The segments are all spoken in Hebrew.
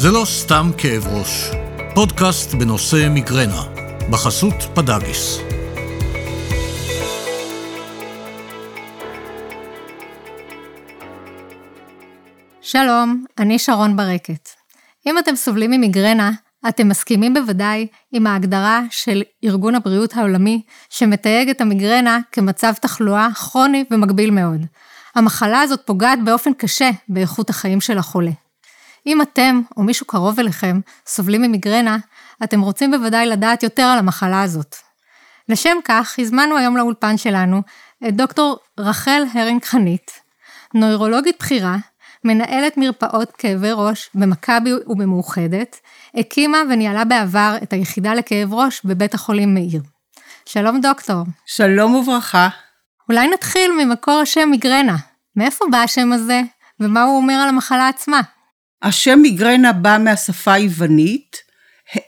זה לא סתם כאב ראש, פודקאסט בנושא מיגרנה, בחסות פדגיס. שלום, אני שרון ברקת. אם אתם סובלים ממיגרנה, אתם מסכימים בוודאי עם ההגדרה של ארגון הבריאות העולמי, שמתייג את המיגרנה כמצב תחלואה כרוני ומגביל מאוד. המחלה הזאת פוגעת באופן קשה באיכות החיים של החולה. אם אתם, או מישהו קרוב אליכם, סובלים ממיגרנה, אתם רוצים בוודאי לדעת יותר על המחלה הזאת. לשם כך, הזמנו היום לאולפן שלנו את דוקטור רחל הרינג חנית, נוירולוגית בכירה, מנהלת מרפאות כאבי ראש במכבי ובמאוחדת, הקימה וניהלה בעבר את היחידה לכאב ראש בבית החולים מאיר. שלום דוקטור. שלום וברכה. אולי נתחיל ממקור השם מיגרנה. מאיפה בא השם הזה, ומה הוא אומר על המחלה עצמה? השם מיגרנה בא מהשפה היוונית,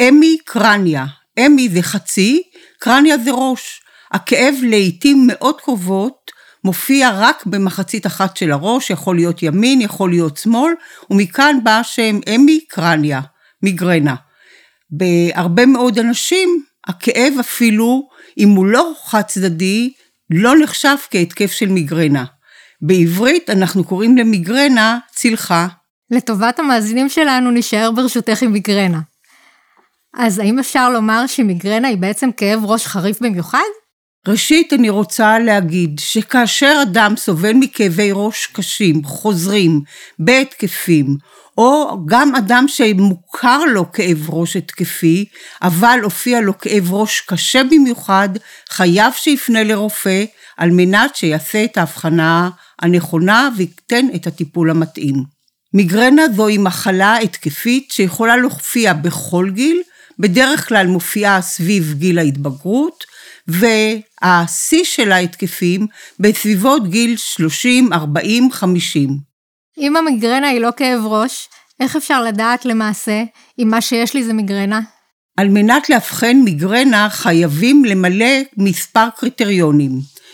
אמי קרניה. אמי זה חצי, קרניה זה ראש. הכאב לעיתים מאוד קרובות מופיע רק במחצית אחת של הראש, יכול להיות ימין, יכול להיות שמאל, ומכאן בא השם אמי קרניה, מיגרנה. בהרבה מאוד אנשים, הכאב אפילו, אם הוא לא חד צדדי, לא נחשב כהתקף של מיגרנה. בעברית אנחנו קוראים למיגרנה צלחה. לטובת המאזינים שלנו נשאר ברשותך עם מיגרנה. אז האם אפשר לומר שמיגרנה היא בעצם כאב ראש חריף במיוחד? ראשית, אני רוצה להגיד שכאשר אדם סובל מכאבי ראש קשים, חוזרים, בהתקפים, או גם אדם שמוכר לו כאב ראש התקפי, אבל הופיע לו כאב ראש קשה במיוחד, חייב שיפנה לרופא על מנת שיעשה את ההבחנה הנכונה וייתן את הטיפול המתאים. מיגרנה זוהי מחלה התקפית שיכולה להופיע בכל גיל, בדרך כלל מופיעה סביב גיל ההתבגרות, והשיא של ההתקפים בסביבות גיל 30, 40, 50. אם המיגרנה היא לא כאב ראש, איך אפשר לדעת למעשה אם מה שיש לי זה מיגרנה? על מנת לאבחן מיגרנה חייבים למלא מספר קריטריונים.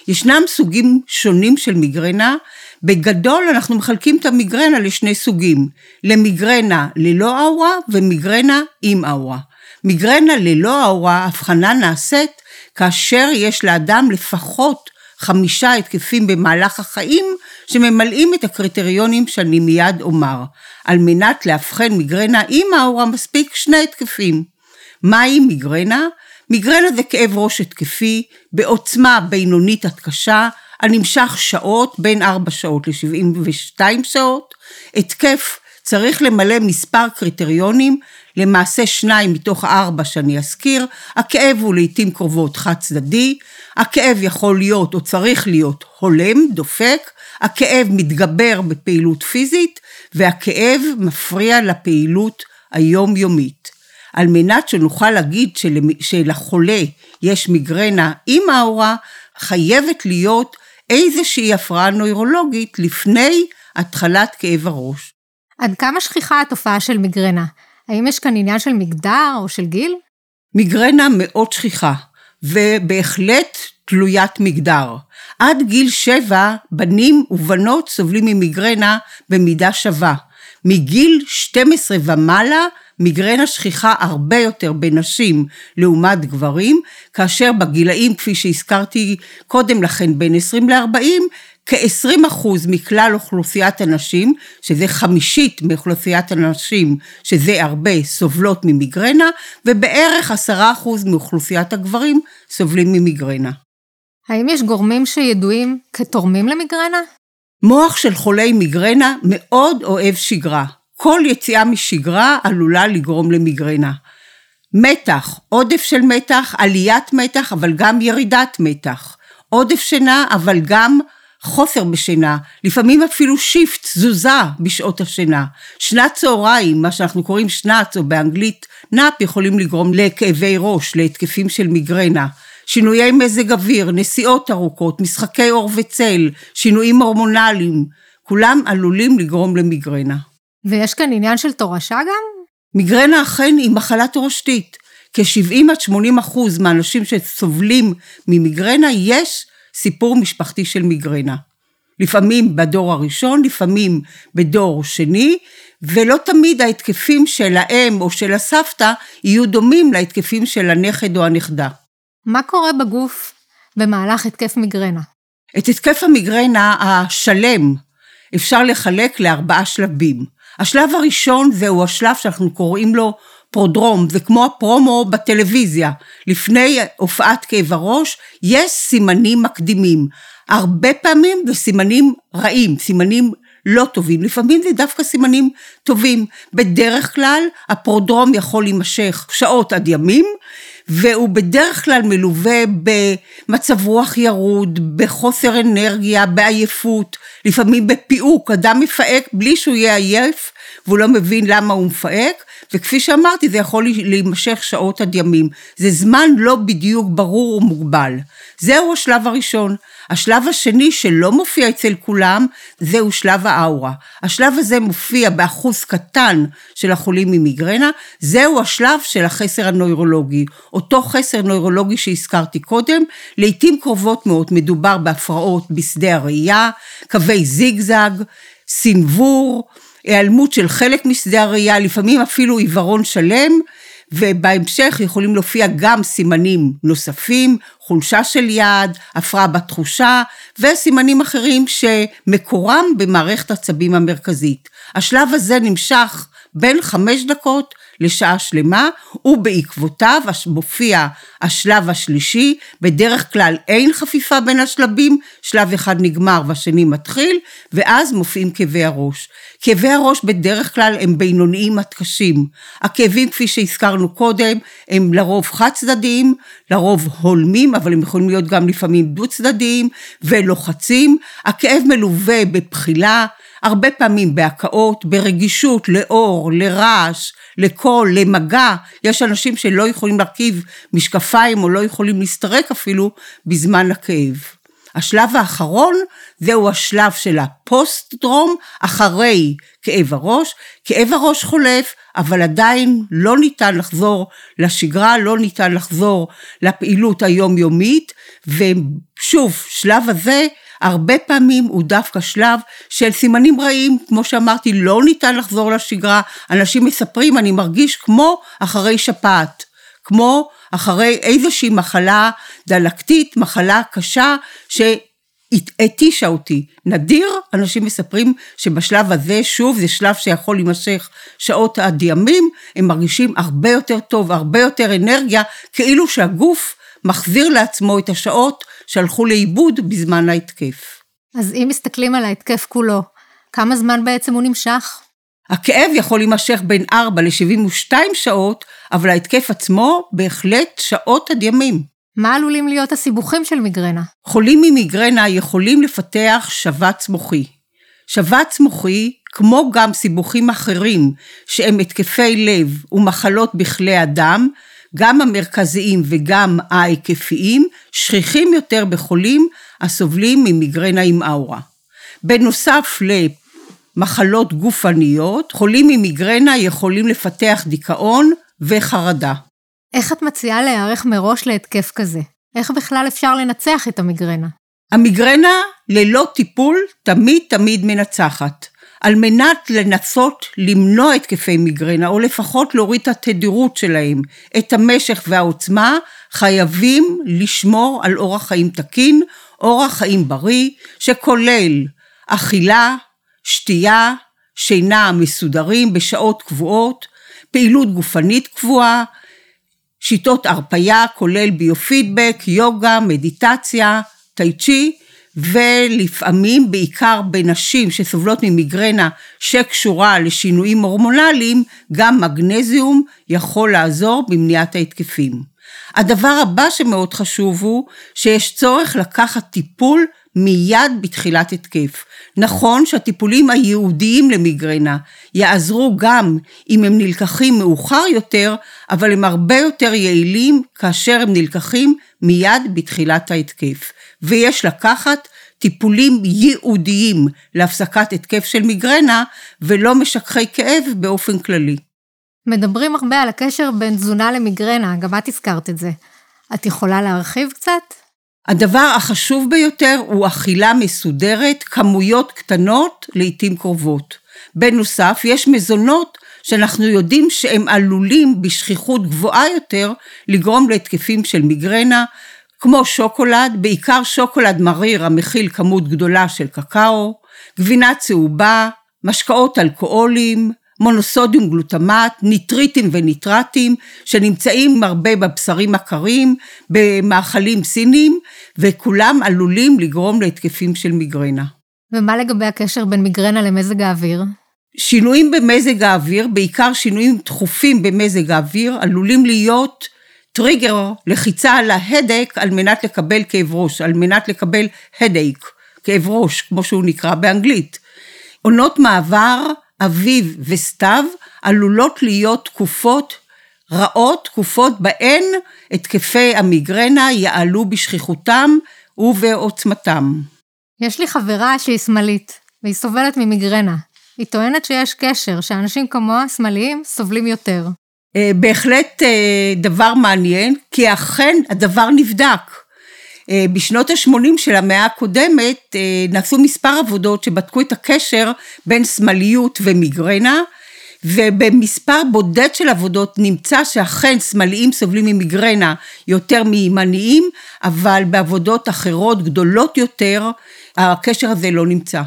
ישנם סוגים שונים של מיגרנה, בגדול אנחנו מחלקים את המיגרנה לשני סוגים, למיגרנה ללא אאורה ומיגרנה עם אאורה. מיגרנה ללא אאורה, הבחנה נעשית כאשר יש לאדם לפחות חמישה התקפים במהלך החיים שממלאים את הקריטריונים שאני מיד אומר. על מנת לאבחן מיגרנה עם האורה מספיק שני התקפים. מהי מיגרנה? מיגרנה זה כאב ראש התקפי בעוצמה בינונית עד קשה, הנמשך שעות, בין 4 שעות ל-72 שעות. התקף צריך למלא מספר קריטריונים, למעשה שניים מתוך ארבע שאני אזכיר, הכאב הוא לעיתים קרובות חד צדדי, הכאב יכול להיות או צריך להיות הולם, דופק, הכאב מתגבר בפעילות פיזית, והכאב מפריע לפעילות היומיומית. על מנת שנוכל להגיד של... שלחולה יש מיגרנה עם האורה, חייבת להיות איזושהי הפרעה נוירולוגית לפני התחלת כאב הראש. עד כמה שכיחה התופעה של מיגרנה? האם יש כאן עניין של מגדר או של גיל? מיגרנה מאוד שכיחה, ובהחלט תלוית מגדר. עד גיל שבע, בנים ובנות סובלים ממיגרנה במידה שווה. מגיל 12 ומעלה, מיגרנה שכיחה הרבה יותר בנשים לעומת גברים, כאשר בגילאים, כפי שהזכרתי קודם לכן, בין 20 ל-40, כ-20% מכלל אוכלוסיית הנשים, שזה חמישית מאוכלוסיית הנשים, שזה הרבה, סובלות ממיגרנה, ובערך 10% מאוכלוסיית הגברים סובלים ממיגרנה. האם יש גורמים שידועים כתורמים למיגרנה? מוח של חולי מיגרנה מאוד אוהב שגרה. כל יציאה משגרה עלולה לגרום למיגרנה. מתח, עודף של מתח, עליית מתח, אבל גם ירידת מתח. עודף שינה, אבל גם חוסר בשינה, לפעמים אפילו shift, תזוזה בשעות השינה. שנת צהריים, מה שאנחנו קוראים שנ"צ או באנגלית nap, יכולים לגרום לכאבי ראש, להתקפים של מיגרנה. שינויי מזג אוויר, נסיעות ארוכות, משחקי אור וצל, שינויים הורמונליים, כולם עלולים לגרום למיגרנה. ויש כאן עניין של תורשה גם? מיגרנה אכן היא מחלה תורשתית. כ-70 עד 80 אחוז מהאנשים שסובלים ממיגרנה יש סיפור משפחתי של מיגרנה. לפעמים בדור הראשון, לפעמים בדור שני, ולא תמיד ההתקפים של האם או של הסבתא יהיו דומים להתקפים של הנכד או הנכדה. מה קורה בגוף במהלך התקף מיגרנה? את התקף המיגרנה השלם אפשר לחלק לארבעה שלבים. השלב הראשון זהו השלב שאנחנו קוראים לו פרודרום, זה כמו הפרומו בטלוויזיה. לפני הופעת כאב הראש, יש סימנים מקדימים. הרבה פעמים זה סימנים רעים, סימנים לא טובים, לפעמים זה דווקא סימנים טובים. בדרך כלל הפרודרום יכול להימשך שעות עד ימים, והוא בדרך כלל מלווה במצב רוח ירוד, בחוסר אנרגיה, בעייפות, לפעמים בפיהוק, אדם מפהק בלי שהוא יהיה עייף והוא לא מבין למה הוא מפהק, וכפי שאמרתי זה יכול להימשך שעות עד ימים. זה זמן לא בדיוק ברור ומוגבל. זהו השלב הראשון. השלב השני שלא מופיע אצל כולם, זהו שלב האאורה. השלב הזה מופיע באחוז קטן של החולים ממיגרנה, זהו השלב של החסר הנוירולוגי. אותו חסר נוירולוגי שהזכרתי קודם, לעתים קרובות מאוד מדובר בהפרעות בשדה הראייה, קווי זיגזג, סנוור, היעלמות של חלק משדה הראייה, לפעמים אפילו עיוורון שלם, ובהמשך יכולים להופיע גם סימנים נוספים, חולשה של יד, הפרעה בתחושה, וסימנים אחרים שמקורם במערכת העצבים המרכזית. השלב הזה נמשך בין חמש דקות לשעה שלמה, ובעקבותיו מופיע השלב השלישי, בדרך כלל אין חפיפה בין השלבים, שלב אחד נגמר והשני מתחיל, ואז מופיעים כאבי הראש. כאבי הראש בדרך כלל הם בינוניים עד קשים. הכאבים, כפי שהזכרנו קודם, הם לרוב חד צדדיים, לרוב הולמים, אבל הם יכולים להיות גם לפעמים דו צדדיים, ולוחצים. הכאב מלווה בבחילה, הרבה פעמים בהקאות, ברגישות לאור, לרעש, לקול, למגע. יש אנשים שלא יכולים להרכיב משקפיים או לא יכולים להסתרק אפילו בזמן הכאב. השלב האחרון זהו השלב של הפוסט-דרום, אחרי כאב הראש. כאב הראש חולף, אבל עדיין לא ניתן לחזור לשגרה, לא ניתן לחזור לפעילות היומיומית, ושוב, שלב הזה הרבה פעמים הוא דווקא שלב של סימנים רעים, כמו שאמרתי, לא ניתן לחזור לשגרה. אנשים מספרים, אני מרגיש כמו אחרי שפעת, כמו אחרי איזושהי מחלה דלקתית, מחלה קשה, שהתישה אותי. נדיר, אנשים מספרים שבשלב הזה, שוב, זה שלב שיכול להימשך שעות עד ימים, הם מרגישים הרבה יותר טוב, הרבה יותר אנרגיה, כאילו שהגוף מחזיר לעצמו את השעות שהלכו לאיבוד בזמן ההתקף. אז אם מסתכלים על ההתקף כולו, כמה זמן בעצם הוא נמשך? הכאב יכול להימשך בין 4 ל-72 שעות, אבל ההתקף עצמו בהחלט שעות עד ימים. מה עלולים להיות הסיבוכים של מיגרנה? חולים ממיגרנה יכולים לפתח שבץ מוחי. שבץ מוחי, כמו גם סיבוכים אחרים שהם התקפי לב ומחלות בכלי הדם, גם המרכזיים וגם ההיקפיים, שכיחים יותר בחולים הסובלים ממיגרנה עם אאורה. בנוסף למחלות גופניות, חולים ממיגרנה יכולים לפתח דיכאון וחרדה. איך את מציעה להיערך מראש להתקף כזה? איך בכלל אפשר לנצח את המיגרנה? המיגרנה ללא טיפול תמיד תמיד מנצחת. על מנת לנסות למנוע התקפי מיגרנה, או לפחות להוריד את התדירות שלהם, את המשך והעוצמה, חייבים לשמור על אורח חיים תקין, אורח חיים בריא, שכולל אכילה, שתייה, שינה מסודרים בשעות קבועות, פעילות גופנית קבועה, שיטות הרפייה, כולל ביופידבק, יוגה, מדיטציה, טאי צ'י, ולפעמים בעיקר בנשים שסובלות ממיגרנה שקשורה לשינויים הורמונליים, גם מגנזיום יכול לעזור במניעת ההתקפים. הדבר הבא שמאוד חשוב הוא שיש צורך לקחת טיפול מיד בתחילת התקף. נכון שהטיפולים הייעודיים למיגרנה יעזרו גם אם הם נלקחים מאוחר יותר, אבל הם הרבה יותר יעילים כאשר הם נלקחים מיד בתחילת ההתקף. ויש לקחת טיפולים ייעודיים להפסקת התקף של מיגרנה ולא משככי כאב באופן כללי. מדברים הרבה על הקשר בין תזונה למיגרנה, גם את הזכרת את זה. את יכולה להרחיב קצת? הדבר החשוב ביותר הוא אכילה מסודרת, כמויות קטנות, לעתים קרובות. בנוסף, יש מזונות שאנחנו יודעים שהם עלולים בשכיחות גבוהה יותר לגרום להתקפים של מיגרנה, כמו שוקולד, בעיקר שוקולד מריר המכיל כמות גדולה של קקאו, גבינה צהובה, משקאות אלכוהוליים, מונוסודיום גלוטמט, ניטריטים וניטרטים, שנמצאים הרבה בבשרים הקרים, במאכלים סינים, וכולם עלולים לגרום להתקפים של מיגרנה. ומה לגבי הקשר בין מיגרנה למזג האוויר? שינויים במזג האוויר, בעיקר שינויים תכופים במזג האוויר, עלולים להיות טריגר לחיצה על ההדק על מנת לקבל כאב ראש, על מנת לקבל הדייק, כאב ראש, כמו שהוא נקרא באנגלית. עונות מעבר, אביב וסתיו, עלולות להיות תקופות רעות, תקופות בהן התקפי המיגרנה יעלו בשכיחותם ובעוצמתם. יש לי חברה שהיא שמאלית, והיא סובלת ממיגרנה. היא טוענת שיש קשר, שאנשים כמוה, שמאליים, סובלים יותר. אה, בהחלט אה, דבר מעניין, כי אכן הדבר נבדק. אה, בשנות ה-80 של המאה הקודמת נעשו מספר עבודות שבדקו את הקשר בין שמאליות ומיגרנה, ובמספר בודד של עבודות נמצא שאכן שמאליים סובלים ממיגרנה יותר מימניים, אבל בעבודות אחרות גדולות יותר הקשר הזה לא נמצא.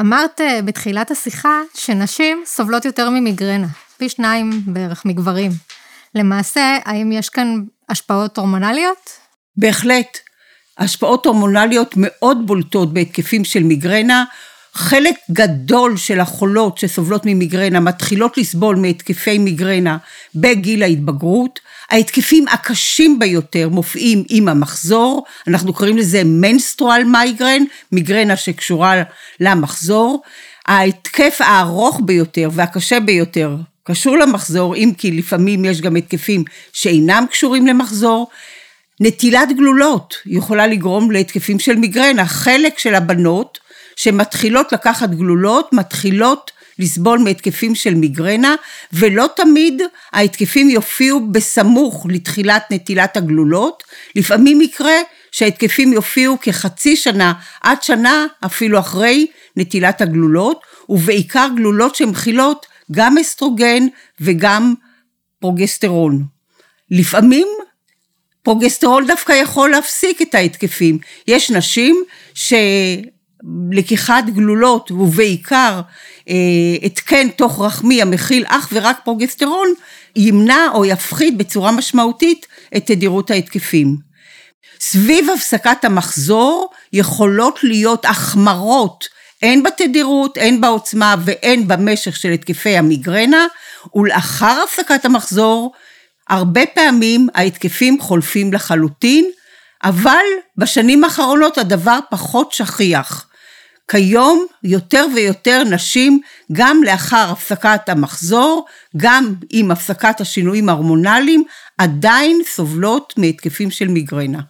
אמרת בתחילת השיחה שנשים סובלות יותר ממיגרנה. פי שניים בערך מגברים. למעשה, האם יש כאן השפעות הורמונליות? בהחלט. השפעות הורמונליות מאוד בולטות בהתקפים של מיגרנה. חלק גדול של החולות שסובלות ממיגרנה מתחילות לסבול מהתקפי מיגרנה בגיל ההתבגרות. ההתקפים הקשים ביותר מופיעים עם המחזור, אנחנו קוראים לזה מנסטרואל מייגרן, מיגרנה שקשורה למחזור. ההתקף הארוך ביותר והקשה ביותר קשור למחזור, אם כי לפעמים יש גם התקפים שאינם קשורים למחזור. נטילת גלולות יכולה לגרום להתקפים של מיגרנה. חלק של הבנות שמתחילות לקחת גלולות, מתחילות לסבול מהתקפים של מיגרנה, ולא תמיד ההתקפים יופיעו בסמוך לתחילת נטילת הגלולות. לפעמים יקרה שההתקפים יופיעו כחצי שנה עד שנה אפילו אחרי נטילת הגלולות, ובעיקר גלולות שמכילות גם אסטרוגן וגם פרוגסטרון. לפעמים פרוגסטרון דווקא יכול להפסיק את ההתקפים. יש נשים שלקיחת גלולות ובעיקר אה, התקן תוך רחמי המכיל אך ורק פרוגסטרון ימנע או יפחית בצורה משמעותית את תדירות ההתקפים. סביב הפסקת המחזור יכולות להיות החמרות הן בתדירות, הן בעוצמה והן במשך של התקפי המיגרנה, ולאחר הפסקת המחזור, הרבה פעמים ההתקפים חולפים לחלוטין, אבל בשנים האחרונות הדבר פחות שכיח. כיום יותר ויותר נשים, גם לאחר הפסקת המחזור, גם עם הפסקת השינויים ההורמונליים, עדיין סובלות מהתקפים של מיגרנה.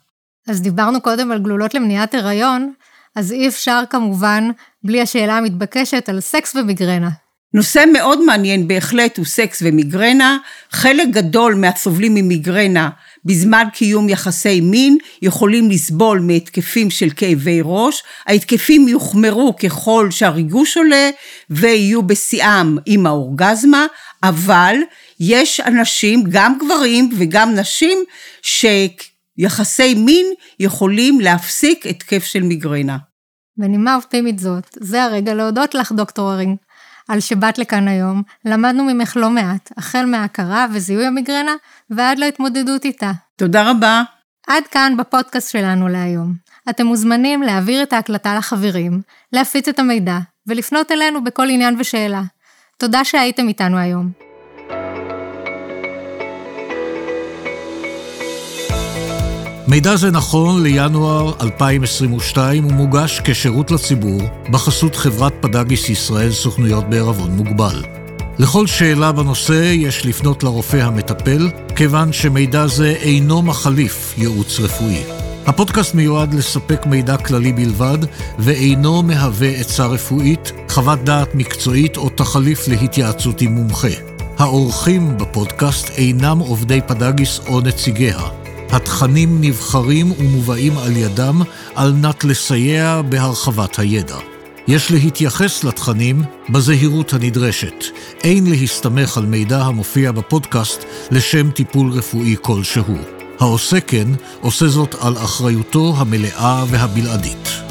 אז דיברנו קודם על גלולות למניעת הריון, אז אי אפשר כמובן בלי השאלה המתבקשת על סקס ומיגרנה. נושא מאוד מעניין בהחלט הוא סקס ומיגרנה. חלק גדול מהסובלים ממיגרנה בזמן קיום יחסי מין יכולים לסבול מהתקפים של כאבי ראש. ההתקפים יוחמרו ככל שהריגוש עולה ויהיו בשיאם עם האורגזמה, אבל יש אנשים, גם גברים וגם נשים, שיחסי מין יכולים להפסיק התקף של מיגרנה. בנימה אופטימית זאת, זה הרגע להודות לך, דוקטור ארינג, על שבאת לכאן היום. למדנו ממך לא מעט, החל מההכרה וזיהוי המיגרנה, ועד להתמודדות איתה. תודה רבה. עד כאן בפודקאסט שלנו להיום. אתם מוזמנים להעביר את ההקלטה לחברים, להפיץ את המידע, ולפנות אלינו בכל עניין ושאלה. תודה שהייתם איתנו היום. מידע זה נכון לינואר 2022 ומוגש כשירות לציבור בחסות חברת פדגיס ישראל סוכנויות בערבון מוגבל. לכל שאלה בנושא יש לפנות לרופא המטפל, כיוון שמידע זה אינו מחליף ייעוץ רפואי. הפודקאסט מיועד לספק מידע כללי בלבד, ואינו מהווה עצה רפואית, חוות דעת מקצועית או תחליף להתייעצות עם מומחה. האורחים בפודקאסט אינם עובדי פדגיס או נציגיה. התכנים נבחרים ומובאים על ידם על מנת לסייע בהרחבת הידע. יש להתייחס לתכנים בזהירות הנדרשת. אין להסתמך על מידע המופיע בפודקאסט לשם טיפול רפואי כלשהו. העושה כן, עושה זאת על אחריותו המלאה והבלעדית.